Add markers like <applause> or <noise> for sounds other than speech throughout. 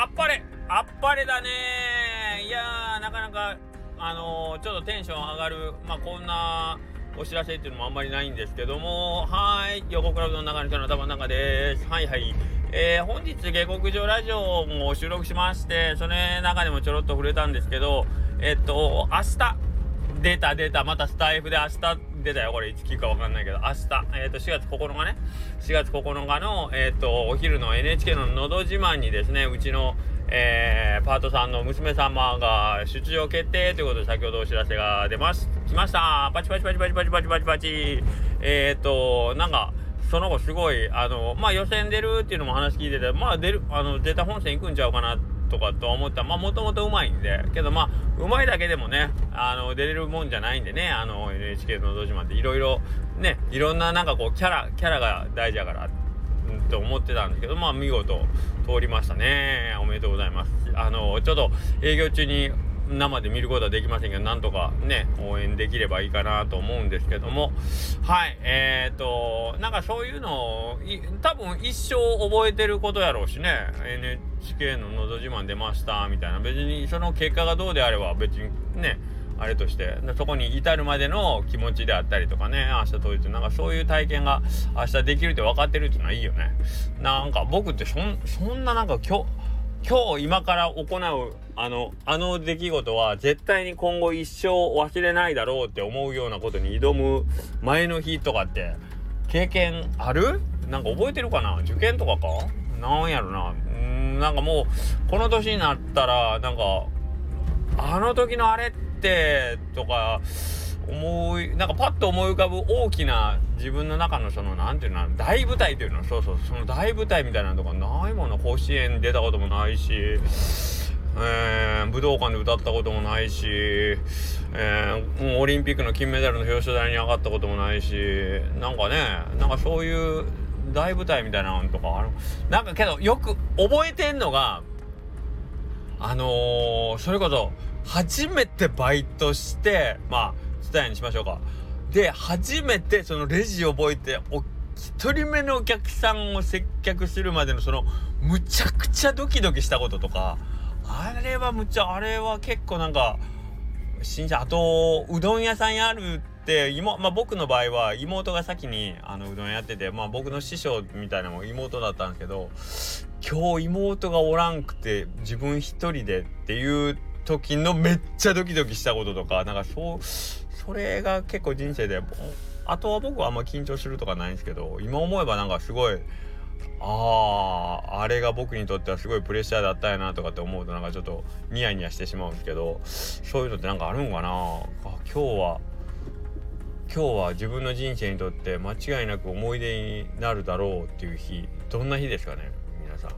あっぱれ。あっぱれだね。いやー、なかなか、あのー、ちょっとテンション上がる、まあ、こんなお知らせっていうのもあんまりないんですけども、はい、横クラブの中の人の頭の中です。はいはい。えー、本日、下克上ラジオも収録しまして、それ中でもちょろっと触れたんですけど、えっと、明日、出た出た、またスタイフで明日出たよ、これ。いつ聞くかわかんないけど、明日、えっ、ー、と、4月9日ね、4月9日の、えっ、ー、と、お昼の NHK ののど自慢にですね、うちの、えー、パートさんの娘様が出場決定ということで、先ほどお知らせが出ます、来ました。パチパチパチパチパチパチパチパチ。えっ、ー、と、なんか、その後すごい、あの、まあ、予選出るっていうのも話聞いてて、まあ、出る、あの、絶対本戦行くんちゃうかなとかと思った。ら、まあ、もともとうまいんで、けどまあ、うまいだけでもね、あの、出れるもんじゃないんでね、あの、NHK のど島って。いろいろ、ね、いろんななんかこう、キャラ、キャラが大事やから、んと思ってたんですけど、まあ、見事通りましたね。おめでとうございます。あの、ちょっと営業中に生で見ることはできませんけど、なんとかね、応援できればいいかなと思うんですけども、はい、えーと、なんかそういうのを、多分一生覚えてることやろうしね、NHK ののど自慢出ました、みたいな、別にその結果がどうであれば、別にね、あれとして。そこに至るまでの気持ちであったりとかね。明日当日なんかそういう体験が明日できるって分かってるっていうのはいいよね。なんか僕ってそんななんか今日今日今から行うあのあの出来事は絶対に今後一生忘れないだろうって思うようなことに挑む前の日とかって経験ある？なんか覚えてるかな？受験とかか？なんやろな。うんなんかもうこの年になったらなんかあの時のあれってとか思いなんかパッと思い浮かぶ大きな自分の中のその何ていうの大舞台というの？そうそうその大舞台みたいなのとかないもの甲子園出たこともないし、武道館で歌ったこともないし、えー、オリンピックの金メダルの表彰台に上がったこともないしなんかねなんかそういう大舞台みたいなのとかあるなんかけどよく覚えてんのがあのー、それこそ初めてバイトしてまあ伝えにしましょうか。で、初めてそのレジ覚えて、お一人目のお客さんを接客するまでのその、むちゃくちゃドキドキしたこととか、あれはむっちゃ、あれは結構なんか、新車、あと、うどん屋さんやるって、妹、まあ僕の場合は妹が先にあのうどんやってて、まあ僕の師匠みたいなのも妹だったんですけど、今日妹がおらんくて自分一人でっていう時のめっちゃドキドキしたこととか、なんかそう、それが結構人生であとは僕はあんま緊張するとかないんですけど今思えばなんかすごいあああれが僕にとってはすごいプレッシャーだったやなとかって思うとなんかちょっとニヤニヤしてしまうんですけどそういうのってなんかあるんかな？あ今日は今日は自分の人生にとって間違いなく思い出になるだろうっていう日。どんな日ですかね？皆さん。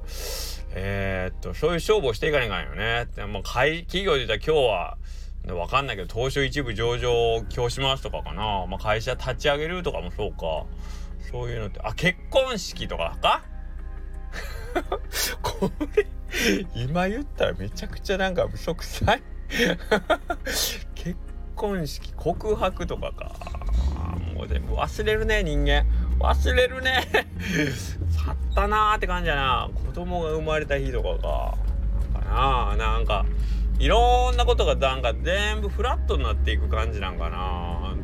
えー、っとそういう勝負をしていかないかんよね。でも会企業で言ったら今日はわかんないけど、東証一部上場を今日しますとかかな。まあ、会社立ち上げるとかもそうか。そういうのって、あ、結婚式とかか？<laughs> これ、今言ったらめちゃくちゃなんか嘘くさい <laughs> 結婚式、告白とかか。もう全部忘れるね、人間。忘れるね。<laughs> 去ったなーって感じやな。子供が生まれた日とかか。なんかななんか。いろんなことがなんか全部フラットになっていく感じなんかな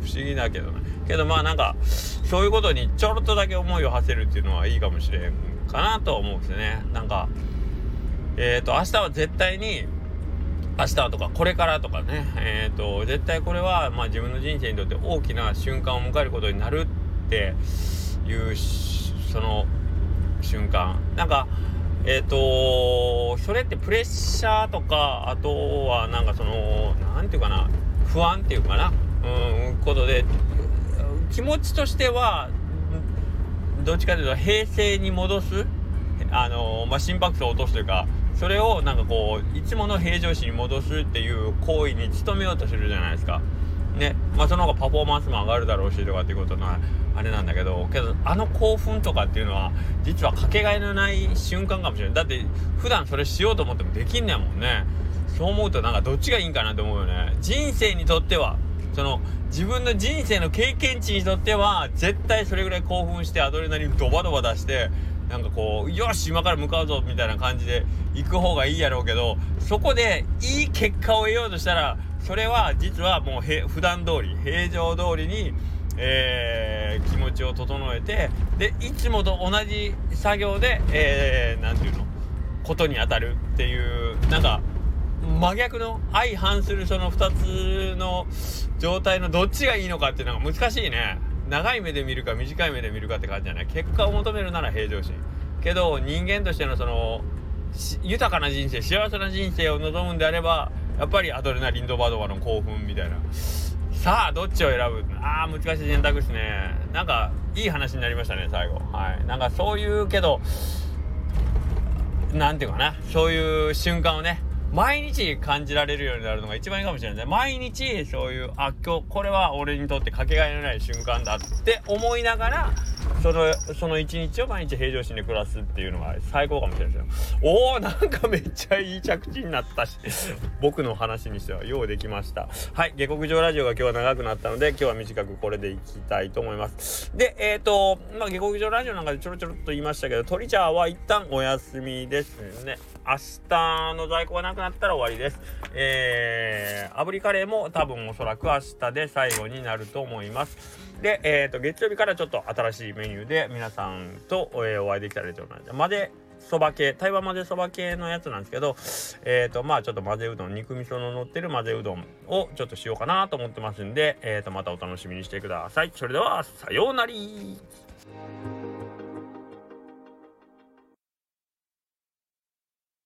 不思議だけどね。けどまあなんかそういうことにちょろっとだけ思いを馳せるっていうのはいいかもしれんかなと思うんですね。なんかえっ、ー、と明日は絶対に明日とかこれからとかね。えっ、ー、と絶対これはまあ自分の人生にとって大きな瞬間を迎えることになるっていうその瞬間。なんかえっ、ー、とそれってプレッシャーとかあとはなんかその何て言うかな不安っていうかな。うんことで気持ちとしてはどっちかというと平成に戻すあのまあ、心拍数を落とすというかそれをなんかこういつもの平常心に戻すっていう行為に努めようとするじゃないですか。ねまあその方がパフォーマンスも上がるだろうしとかっていうことのあれなんだけどけどあの興奮とかっていうのは実はかけがえのない瞬間かもしれない。だって普段それしようと思ってもできんねんもんね。そう思うとなんかどっちがいいんかなと思うよね。人生にとってはその自分の人生の経験値にとっては絶対それぐらい興奮してアドレナリンドバドバ出してなんかこうよし今から向かうぞみたいな感じで行く方がいいやろうけどそこでいい結果を得ようとしたらそれは実はもうへ普段通り平常通りに、えー、気持ちを整えてでいつもと同じ作業で何、えー、て言うのことに当たるっていうなんか真逆の相反するその2つの状態のどっちがいいのかっていうのが難しいね。長い目で見るか短い目で見るかって感じじゃない。結果を求めるなら平常心。けど人間としてのその豊かな人生幸せな人生を望むんであればやっぱりアドレナリンドバドバの興奮みたいな。さあどっちを選ぶ？あー難しい選択ですね。なんかいい話になりましたね最後。はい。なんかそういうけど何て言うかな。そういう瞬間をね毎日感じられるようになるのが一番いいかもしれない。毎日そういうあ今日これは俺にとってかけがえのない瞬間だって思いながらそのその一日を毎日平常心で暮らすっていうのが最高かもしれないですよ。おおなんかめっちゃいい着地になったし。僕の話にしてはようできました。はい下克上ラジオが今日は長くなったので今日は短くこれでいきたいと思います。でえっ、ー、とまあ下克上ラジオなんかでちょろちょろっと言いましたけどトリチャーは一旦お休みですね。明日の在庫がなくなったら終わりです。えー、炙りカレーも多分おそらく明日で最後になると思います。で、えーと、月曜日からちょっと新しいメニューで皆さんと、え、お会いできたらと思います。までそば系台湾混ぜそば系のやつなんですけどえっ、ー、とまあちょっと混ぜうどん肉味噌の乗ってる混ぜうどんをちょっとしようかなと思ってますんでえっ、ー、とまたお楽しみにしてくださいそれではさようなら